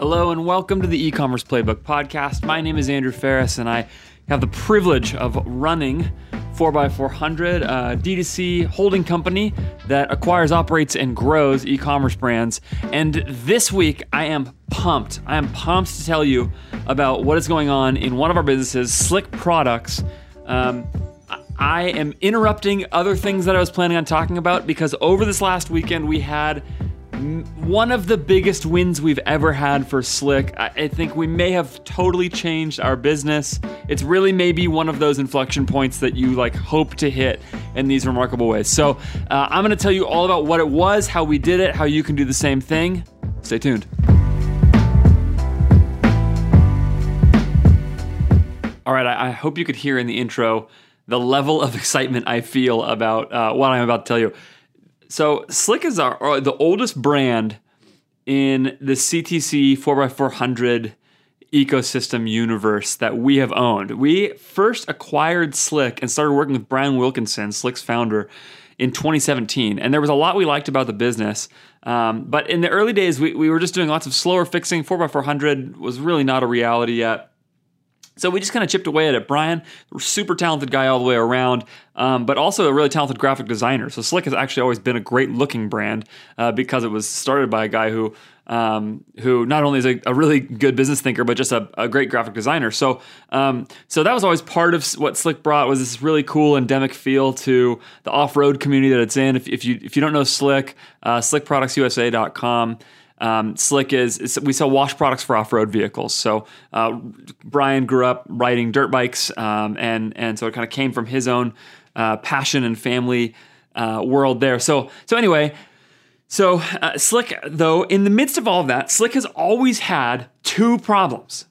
Hello, and welcome to the e commerce playbook podcast. My name is Andrew Faris, and I have the privilege of running 4x400, a D2C holding company that acquires, operates, and grows e commerce brands. And this week, I am pumped. I am pumped to tell you about what is going on in one of our businesses, Slick Products. Um, I am interrupting other things that I was planning on talking about because over this last weekend, we had one of the biggest wins we've ever had for Slick. I think we may have totally changed our business. It's really maybe one of those inflection points that you like hope to hit in these remarkable ways. So uh, I'm going to tell you all about what it was, how we did it, how you can do the same thing. Stay tuned. All right, I, I hope you could hear in the intro the level of excitement I feel about uh, what I'm about to tell you. So Slick is our, our the oldest brand in the CTC 4x400 ecosystem universe that we have owned. We first acquired Slick and started working with Brian Wilkinson, Slick's founder, in 2017. And there was a lot we liked about the business. Um, but in the early days, we, we were just doing lots of slower fixing. 4x400 was really not a reality yet. So we just kind of chipped away at it. Brian, super talented guy all the way around, um, but also a really talented graphic designer. So Slick has actually always been a great looking brand uh, because it was started by a guy who um, who not only is a, a, really good business thinker, but just a, a great graphic designer. So, um, so that was always part of what Slick brought was this really cool endemic feel to the off-road community that it's in. If, if you if you don't know Slick, uh, slickproductsusa.com. Um, Slick is, we sell wash products for off-road vehicles. So uh, Brian grew up riding dirt bikes, um, and and so it kind of came from his own uh, passion and family uh, world there. So so anyway. So, uh, Slick, though, in the midst of all of that, Slick has always had two problems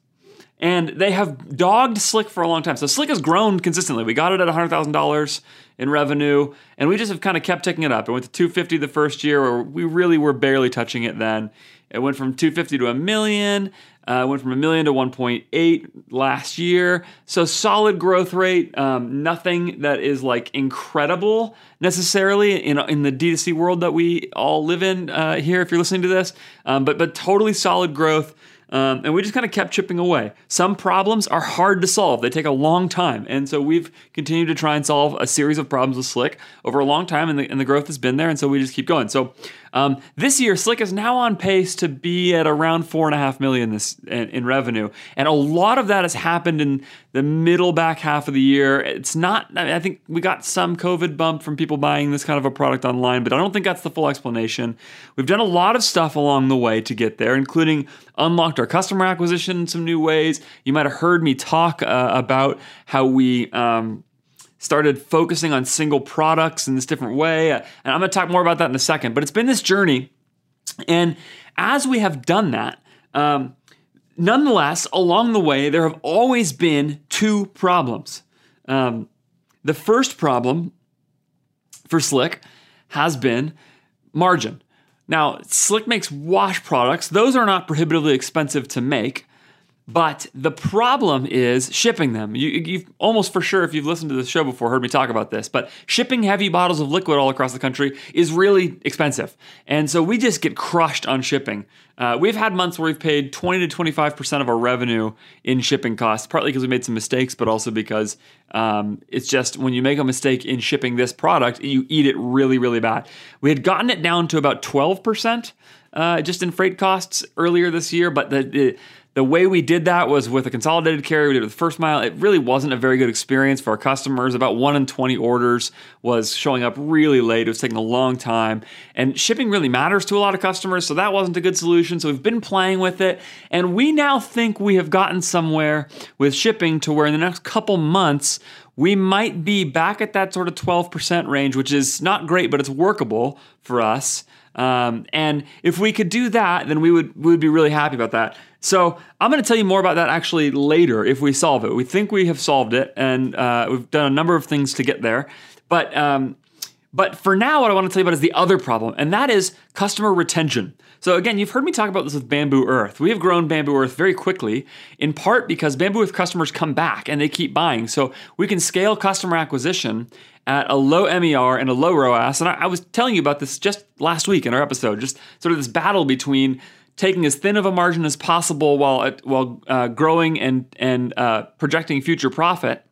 and they have dogged Slick for a long time. So Slick has grown consistently. We got it at $100,000 in revenue, and we just have kind of kept ticking it up. It went to 250 the first year, where we really were barely touching it then. It went from 250 to a million. Uh, went from a million to 1.8 last year. So solid growth rate. Um, nothing that is like incredible necessarily in in the D2C world that we all live in uh, here. If you're listening to this, um, but but totally solid growth. Um, and we just kind of kept chipping away. Some problems are hard to solve, they take a long time. And so we've continued to try and solve a series of problems with Slick over a long time, and the, and the growth has been there. And so we just keep going. So um, this year, Slick is now on pace to be at around four and a half million this in, in, revenue, and a lot of that has happened in the middle back half of the year. It's not. I, mean, I think we got some COVID bump from people buying this kind of a product online, but I don't think that's the full explanation. We've done a lot of stuff along the way to get there, including unlocked our customer acquisition in some new ways. You might have heard me talk uh, about how we. Um, started focusing on single products in this different way. And I'm to talk more about that in a second. But it's been this journey. And as we have done that, um, nonetheless, along the way, there have always been two problems. Um, the first problem for Slick has been margin. Now, Slick makes wash products, those are not prohibitively expensive to make. But the problem is shipping them. You, have almost for sure, if you've listened to the show before, heard me talk about this. But shipping heavy bottles of liquid all across the country is really expensive, and so we just get crushed on shipping. Uh, we've had months where we've paid 20 to 25 percent of our revenue in shipping costs, partly because we made some mistakes, but also because um, it's just when you make a mistake in shipping this product, you eat it really, really bad. We had gotten it down to about 12 percent. Uh, just in freight costs earlier this year, but the, the the way we did that was with a consolidated carrier. We did it with First Mile. It really wasn't a very good experience for our customers. About one in 20 orders was showing up really late. It was taking a long time. And shipping really matters to a lot of customers, so that wasn't a good solution. So we've been playing with it. And we now think we have gotten somewhere with shipping to where in the next couple months, we might be back at that sort of 12% range, which is not great, but it's workable for us. Um, and if we could do that, then we would we would be really happy about that. So I'm going to tell you more about that actually later if we solve it. We think we have solved it, and uh, we've done a number of things to get there. But um, but for now, what I want to tell you about is the other problem, and that is customer retention. So again, you've heard me talk about this with Bamboo Earth. We have grown Bamboo Earth very quickly, in part because Bamboo Earth customers come back and they keep buying. So we can scale customer acquisition at a low MER and a low ROAS. And I, I was telling you about this just last week in our episode, just sort of this battle between taking as thin of a margin as possible while while uh, growing and and uh, projecting future profit.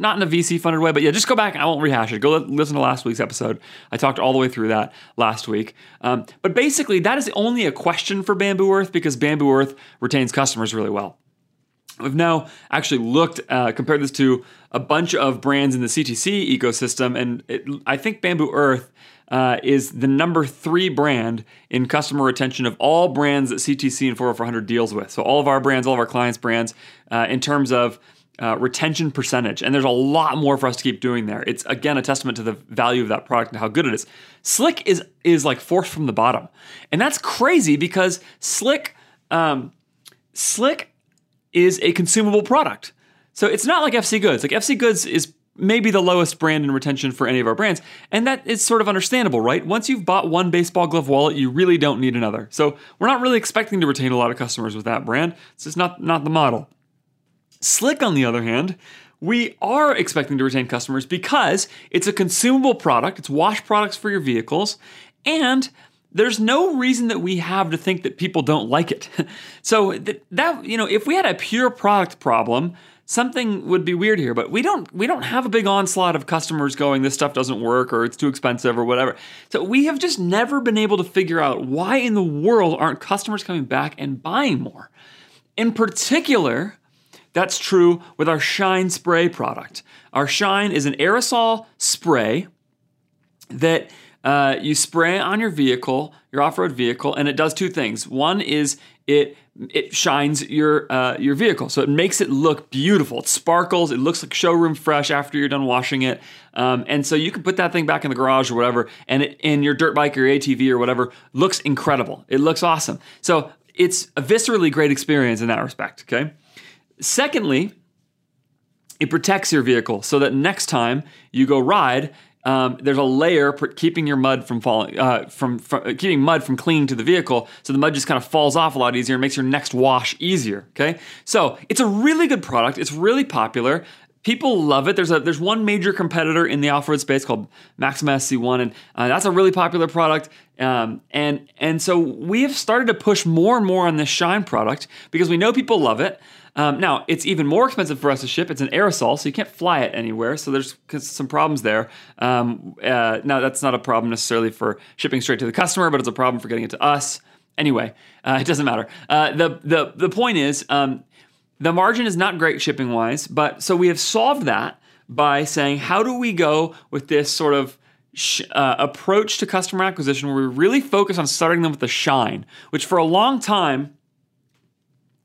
Not in a VC funded way, but yeah, just go back. I won't rehash it. Go listen to last week's episode. I talked all the way through that last week. Um, but basically, that is only a question for Bamboo Earth because Bamboo Earth retains customers really well. We've now actually looked, uh, compared this to a bunch of brands in the CTC ecosystem, and it, I think Bamboo Earth uh, is the number three brand in customer retention of all brands that CTC and 4x400 deals with. So all of our brands, all of our clients' brands, uh, in terms of uh, retention percentage. And there's a lot more for us to keep doing there. It's again a testament to the value of that product and how good it is. Slick is is like fourth from the bottom, and that's crazy because Slick, um, Slick is a consumable product. So it's not like FC Goods. Like FC Goods is maybe the lowest brand in retention for any of our brands. And that is sort of understandable, right? Once you've bought one baseball glove wallet, you really don't need another. So we're not really expecting to retain a lot of customers with that brand. It's just not, not the model. Slick, on the other hand, we are expecting to retain customers because it's a consumable product, it's wash products for your vehicles, and there's no reason that we have to think that people don't like it. so that, that you know, if we had a pure product problem, something would be weird here but we don't we don't have a big onslaught of customers going this stuff doesn't work or it's too expensive or whatever. So we have just never been able to figure out why in the world aren't customers coming back and buying more. In particular that's true with our shine spray product. Our shine is an aerosol spray that uh, you spray on your vehicle, your off-road vehicle, and it does two things. One is it it shines your uh, your vehicle, so it makes it look beautiful. It sparkles. It looks like showroom fresh after you're done washing it, um, and so you can put that thing back in the garage or whatever, and it, in your dirt bike or ATV or whatever looks incredible. It looks awesome. So it's a viscerally great experience in that respect. Okay. Secondly, it protects your vehicle so that next time you go ride, um, there's a layer keeping your mud from falling, uh, from, from uh, keeping mud from clinging to the vehicle, so the mud just kind of falls off a lot easier and makes your next wash easier. Okay, so it's a really good product. It's really popular. People love it. There's a there's one major competitor in the off-road space called Maxima SC1, and uh, that's a really popular product. Um, and and so we have started to push more and more on this Shine product because we know people love it. Um, now, it's even more expensive for us to ship. It's an aerosol, so you can't fly it anywhere. So there's some problems there. Um, uh, now, that's not a problem necessarily for shipping straight to the customer, but it's a problem for getting it to us. Anyway, uh, it doesn't matter. Uh, the, the, the point is, um, the margin is not great shipping wise, but so we have solved that by saying, how do we go with this sort of uh, approach to customer acquisition where we really focus on starting them with the shine, which for a long time,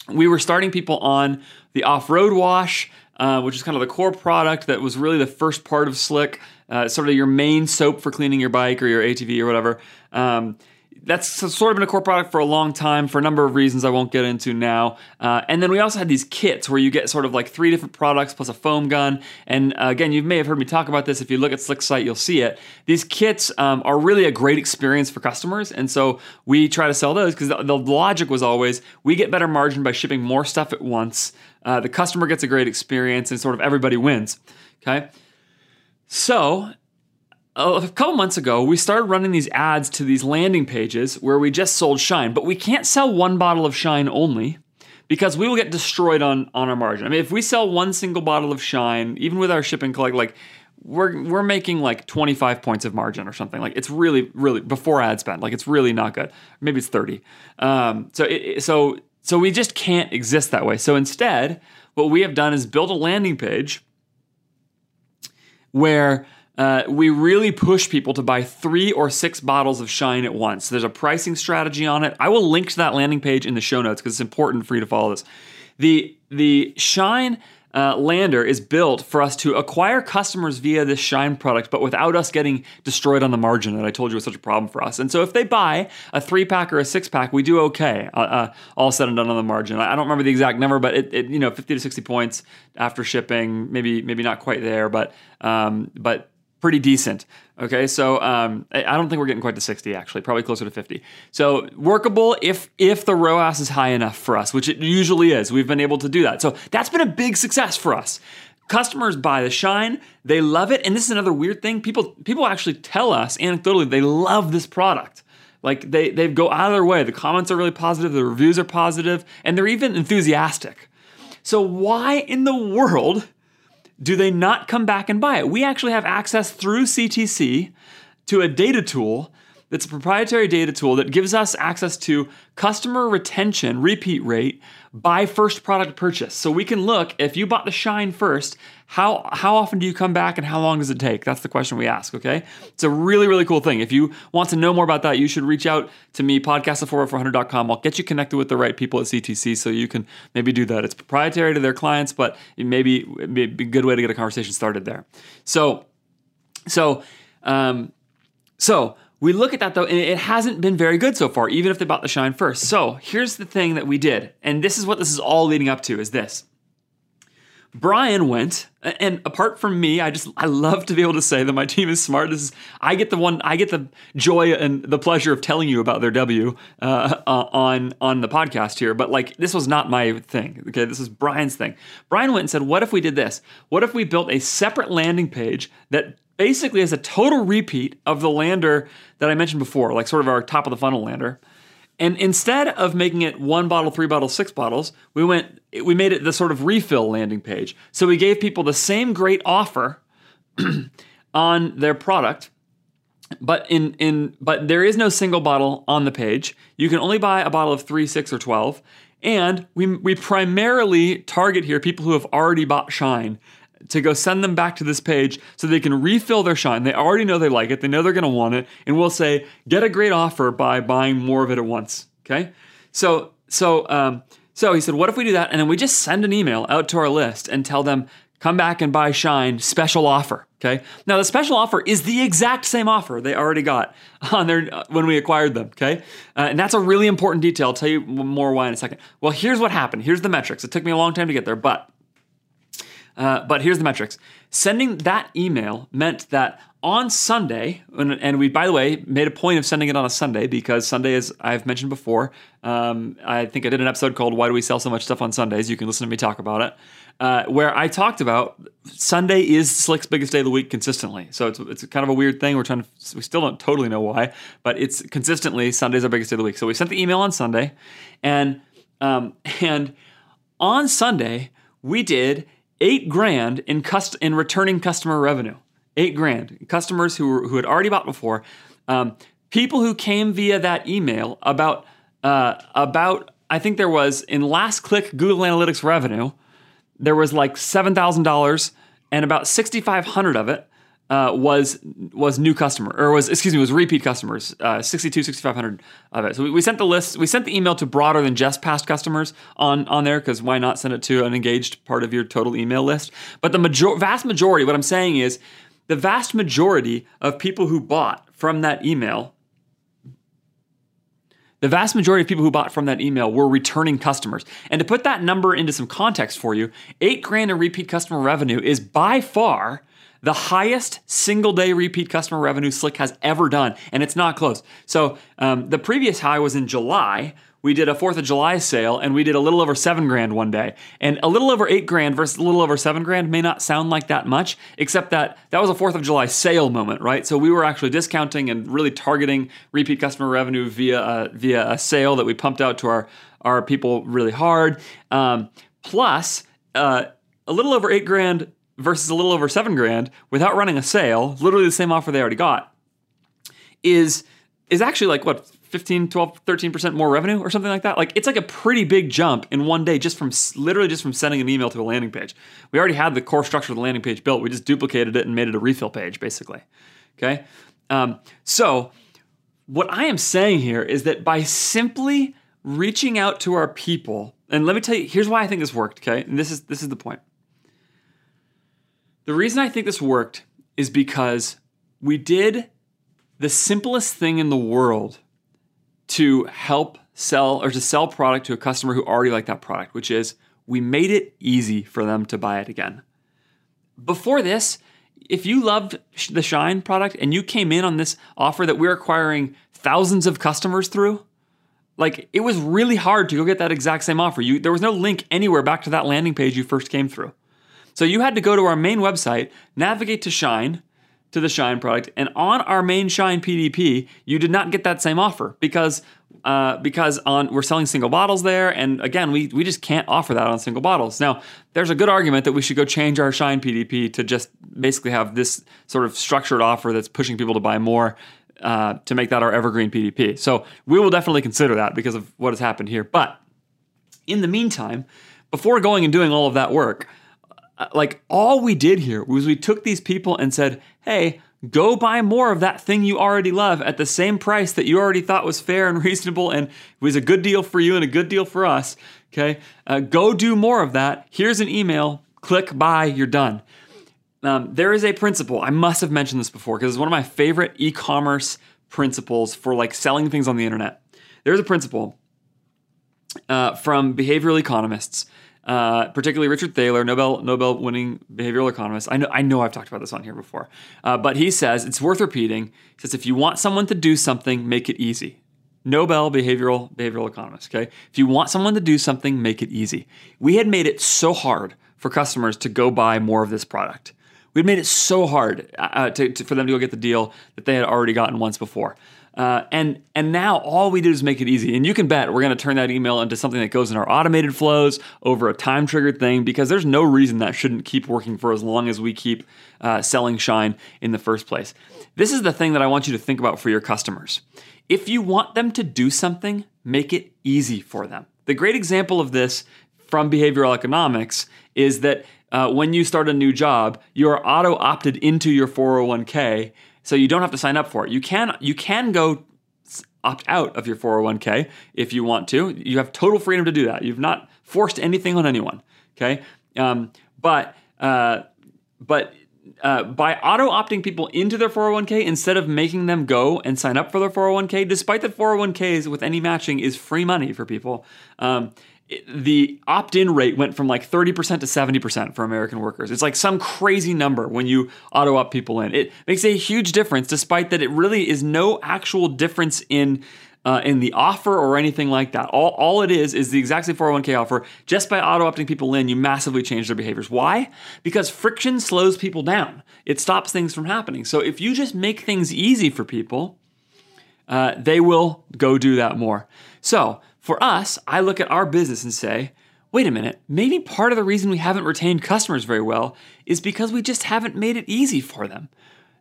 we were starting people on the off-road wash, uh, which is kind of the core product that was really the first part of Slick, uh, sort of your main soap for cleaning your bike or your ATV or whatever. Um, that's sort of been a core product for a long time for a number of reasons I won't get into now. Uh, and then we also had these kits where you get sort of like three different products plus a foam gun. And uh, again, you may have heard me talk about this. If you look at Slick's site, you'll see it. These kits um, are really a great experience for customers. And so we try to sell those because the, the, logic was always we get better margin by shipping more stuff at once. Uh, the customer gets a great experience and sort of everybody wins. Okay. So a couple months ago, we started running these ads to these landing pages where we just sold Shine, but we can't sell one bottle of Shine only because we will get destroyed on on our margin. I mean, if we sell one single bottle of Shine, even with our shipping collect, like we're we're making like 25 points of margin or something. Like it's really really before ad spend. Like it's really not good. Maybe it's 30. Um, so it, so so we just can't exist that way. So instead, what we have done is built a landing page where uh, we really push people to buy three or six bottles of Shine at once. There's a pricing strategy on it. I will link to that landing page in the show notes because it's important for you to follow this. The the Shine uh, lander is built for us to acquire customers via this Shine product, but without us getting destroyed on the margin that I told you was such a problem for us. And so if they buy a three pack or a six pack, we do okay, uh, uh, all said and done on the margin. I don't remember the exact number, but it, it, you know 50 to 60 points after shipping, maybe maybe not quite there, but um, but pretty decent. Okay, so um, I don't think we're getting quite to 60 actually, probably closer to 50. So workable if if the ROAS is high enough for us, which it usually is. We've been able to do that. So that's been a big success for us. Customers buy the shine, they love it, and this is another weird thing. People people actually tell us anecdotally they love this product. Like they they go out of their way. The comments are really positive, the reviews are positive, and they're even enthusiastic. So why in the world do they not come back and buy it? We actually have access through CTC to a data tool that's a proprietary data tool that gives us access to customer retention repeat rate by first product purchase. So we can look if you bought the Shine first, how how often do you come back and how long does it take? That's the question we ask, okay? It's a really really cool thing. If you want to know more about that, you should reach out to me podcast at 4x400.com. I'll get you connected with the right people at CTC so you can maybe do that. It's proprietary to their clients, but it may be, it may be a good way to get a conversation started there. So so um so we look at that though, and it hasn't been very good so far, even if they bought the shine first. So here's the thing that we did, and this is what this is all leading up to: is this. Brian went, and apart from me, I just I love to be able to say that my team is smart. This is I get the one I get the joy and the pleasure of telling you about their W uh, uh, on on the podcast here. But like this was not my thing. Okay, this is Brian's thing. Brian went and said, "What if we did this? What if we built a separate landing page that basically is a total repeat of the lander that I mentioned before, like sort of our top of the funnel lander. And instead of making it one bottle, three bottles, six bottles, we went we made it the sort of refill landing page. So we gave people the same great offer on their product, but in in but there is no single bottle on the page. You can only buy a bottle of three, six, or twelve. And we, we primarily target here people who have already bought Shine to go send them back to this page so they can refill their shine. They already know they like it, they know they're going to want it, and we'll say, get a great offer by buying more of it at once. Okay? So, so, um, so he said, what if we do that? And then we just send an email out to our list and tell them, come back and buy Shine special offer. Okay. Now the special offer is the exact same offer they already got on their when we acquired them. Okay, uh, and that's a really important detail. I'll tell you more why in a second. Well, here's what happened. Here's the metrics. It took me a long time to get there, but uh, but here's the metrics. Sending that email meant that on Sunday, and, we, by the way, made a point of sending it on a Sunday because Sunday, as I've mentioned before, um, I think I did an episode called "Why Do We Sell So Much Stuff on Sundays." You can listen to me talk about it, uh, where I talked about Sunday is Slick's biggest day of the week consistently. So it's it's kind of a weird thing. We're trying to, we still don't totally know why, but it's consistently Sunday's our biggest day of the week. So we sent the email on Sunday, and um, and on Sunday we did eight grand in cust- in returning customer revenue. Eight grand. Customers who were, who had already bought before, um, people who came via that email about uh, about I think there was in last click Google Analytics revenue, there was like seven thousand dollars, and about sixty five hundred of it uh, was was new customer or was excuse me was repeat customers uh, 62 6500 of it so we, we, sent the list we sent the email to broader than just past customers on on there because why not send it to an engaged part of your total email list but the major- vast majority what i'm saying is the vast majority of people who bought from that email the vast majority of people who bought from that email were returning customers. And to put that number into some context for you, eight grand in repeat customer revenue is by far the highest single day repeat customer revenue Slick has ever done, and it's not close. So um, the previous high was in July. We did a Fourth of July sale, and we did a little over seven grand one day, and a little over eight grand versus a little over seven grand may not sound like that much, except that that was a Fourth of July sale moment, right? So we were actually discounting and really targeting repeat customer revenue via a, via a sale that we pumped out to our our people really hard. Um, plus, uh, a little over eight grand versus a little over seven grand without running a sale, literally the same offer they already got, is is actually like what 15 12 13% more revenue or something like that? Like it's like a pretty big jump in one day just from literally just from sending an email to a landing page. We already had the core structure of the landing page built. We just duplicated it and made it a refill page basically. Okay? Um, so what i am saying here is that by simply reaching out to our people and let me tell you here's why i think this worked okay? And this is this is the point the reason I think this worked is because we did the simplest thing in the world to help sell or to sell product to a customer who already liked that product, which is we made it easy for them to buy it again. Before this, if you loved the Shine product and you came in on this offer that we're acquiring thousands of customers through, like it was really hard to go get that exact same offer. You there was no link anywhere back to that landing page you first came through. So you had to go to our main website, navigate to Shine, to the Shine product, and on our main Shine PDP, you did not get that same offer because uh, because on we're selling single bottles there, and again, we we just can't offer that on single bottles. Now, there's a good argument that we should go change our Shine PDP to just basically have this sort of structured offer that's pushing people to buy more. Uh, to make that our evergreen PDP. So we will definitely consider that because of what has happened here. But in the meantime, before going and doing all of that work, like all we did here was we took these people and said, hey, go buy more of that thing you already love at the same price that you already thought was fair and reasonable and was a good deal for you and a good deal for us. Okay, uh, go do more of that. Here's an email. Click buy. You're done. Um, there is a principle. I must have mentioned this before because it's one of my favorite e-commerce principles for like selling things on the internet. There's a principle uh, from behavioral economists, uh, particularly Richard Thaler, Nobel Nobel winning behavioral economist. I know I know I've talked about this on here before, uh, but he says it's worth repeating. He says if you want someone to do something, make it easy. Nobel behavioral behavioral economist. Okay, if you want someone to do something, make it easy. We had made it so hard for customers to go buy more of this product We'd made it so hard uh, to, to, for them to go get the deal that they had already gotten once before. Uh, and and now all we do is make it easy. And you can bet we're going to turn that email into something that goes in our automated flows over a time triggered thing because there's no reason that shouldn't keep working for as long as we keep uh, selling Shine in the first place. This is the thing that I want you to think about for your customers. If you want them to do something, make it easy for them. The great example of this from behavioral economics is that uh, when you start a new job, you are auto opted into your 401k, so you don't have to sign up for it. You can you can go opt out of your 401k if you want to. You have total freedom to do that. You've not forced anything on anyone. Okay, um, but uh, but uh, by auto opting people into their 401k instead of making them go and sign up for their 401k, despite that 401ks with any matching is free money for people. Um, the opt-in rate went from like 30% to 70% for American workers. It's like some crazy number when you auto opt people in. It makes a huge difference despite that it really is no actual difference in uh, in the offer or anything like that. All, all it is is the exact same 401k offer. Just by auto opting people in, you massively change their behaviors. Why? Because friction slows people down. It stops things from happening. So if you just make things easy for people, uh, they will go do that more. So for us, I look at our business and say, wait a minute, maybe part of the reason we haven't retained customers very well is because we just haven't made it easy for them.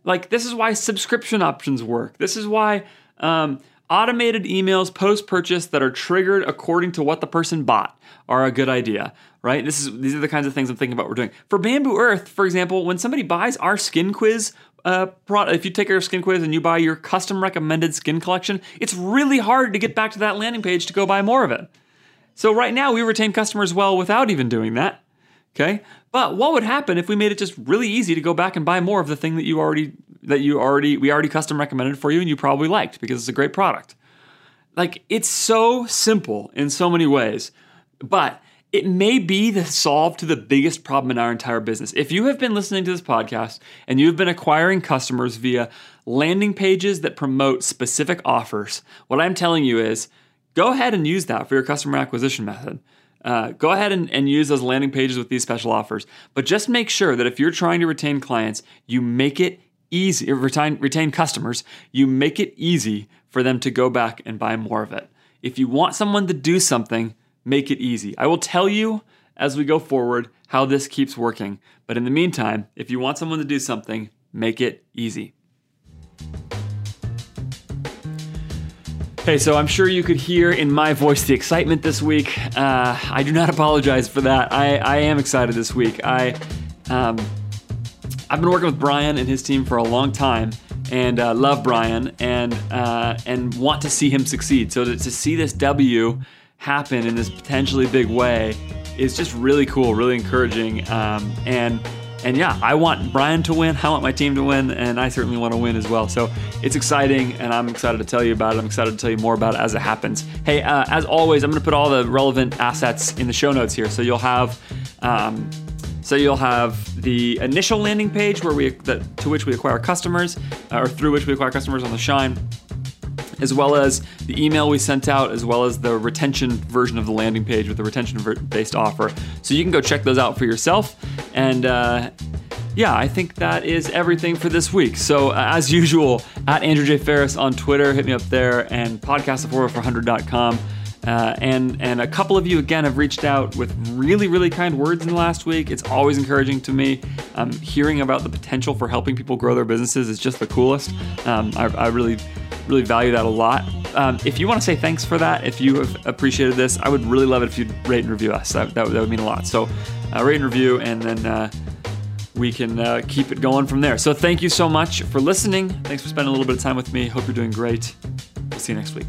Like, this is why subscription options work. This is why um, automated emails post purchase that are triggered according to what the person bought are a good idea, right? This is these are the kinds of things I'm thinking about we're doing. For Bamboo Earth, for example, when somebody buys our skin quiz uh, product, if you take our skin quiz and you buy your custom recommended skin collection, it's really hard to get back to that landing page to go buy more of it. So right now we retain customers well without even doing that. Okay, but what would happen if we made it just really easy to go back and buy more of the thing that you already that you already we already custom recommended for you and you probably liked because it's a great product. Like it's so simple in so many ways, but it may be the solve to the biggest problem in our entire business. If you have been listening to this podcast and you've been acquiring customers via landing pages that promote specific offers, what I'm telling you is go ahead and use that for your customer acquisition method. Uh, go ahead and, and use those landing pages with these special offers. But just make sure that if you're trying to retain clients, you make it easy, retain, retain customers, you make it easy for them to go back and buy more of it. If you want someone to do something, make it easy. I will tell you as we go forward how this keeps working. But in the meantime, if you want someone to do something, make it easy. Hey, so I'm sure you could hear in my voice the excitement this week. Uh, I do not apologize for that. I, I am excited this week. I, um, I've been working with Brian and his team for a long time, and uh, love Brian and uh, and want to see him succeed. So to, to see this W happen in this potentially big way is just really cool, really encouraging. Um, and and yeah, I want Brian to win. I want my team to win, and I certainly want to win as well. So it's exciting, and I'm excited to tell you about it. I'm excited to tell you more about it as it happens. Hey, uh, as always, I'm going to put all the relevant assets in the show notes here, so you'll have. Um, so you'll have the initial landing page where we that, to which we acquire customers, uh, or through which we acquire customers on the Shine as well as the email we sent out, as well as the retention version of the landing page with the retention based offer. So you can go check those out for yourself. And uh, yeah, I think that is everything for this week. So, uh, as usual, at Andrew J. Faris on Twitter, hit me up there, and podcast 400.com. Uh, and and a couple of you again have reached out with really really kind words in the last week. It's always encouraging to me. Um, hearing about the potential for helping people grow their businesses is just the coolest. Um, I, I, really really value that a lot. Um, if you want to say thanks for that, if you have appreciated this, I would really love it if you'd rate and review us. That, that, that would mean a lot. So uh, rate and review, and then uh, we can uh, keep it going from there. So thank you so much for listening. Thanks for spending a little bit of time with me. Hope you're doing great. We'll see you next week.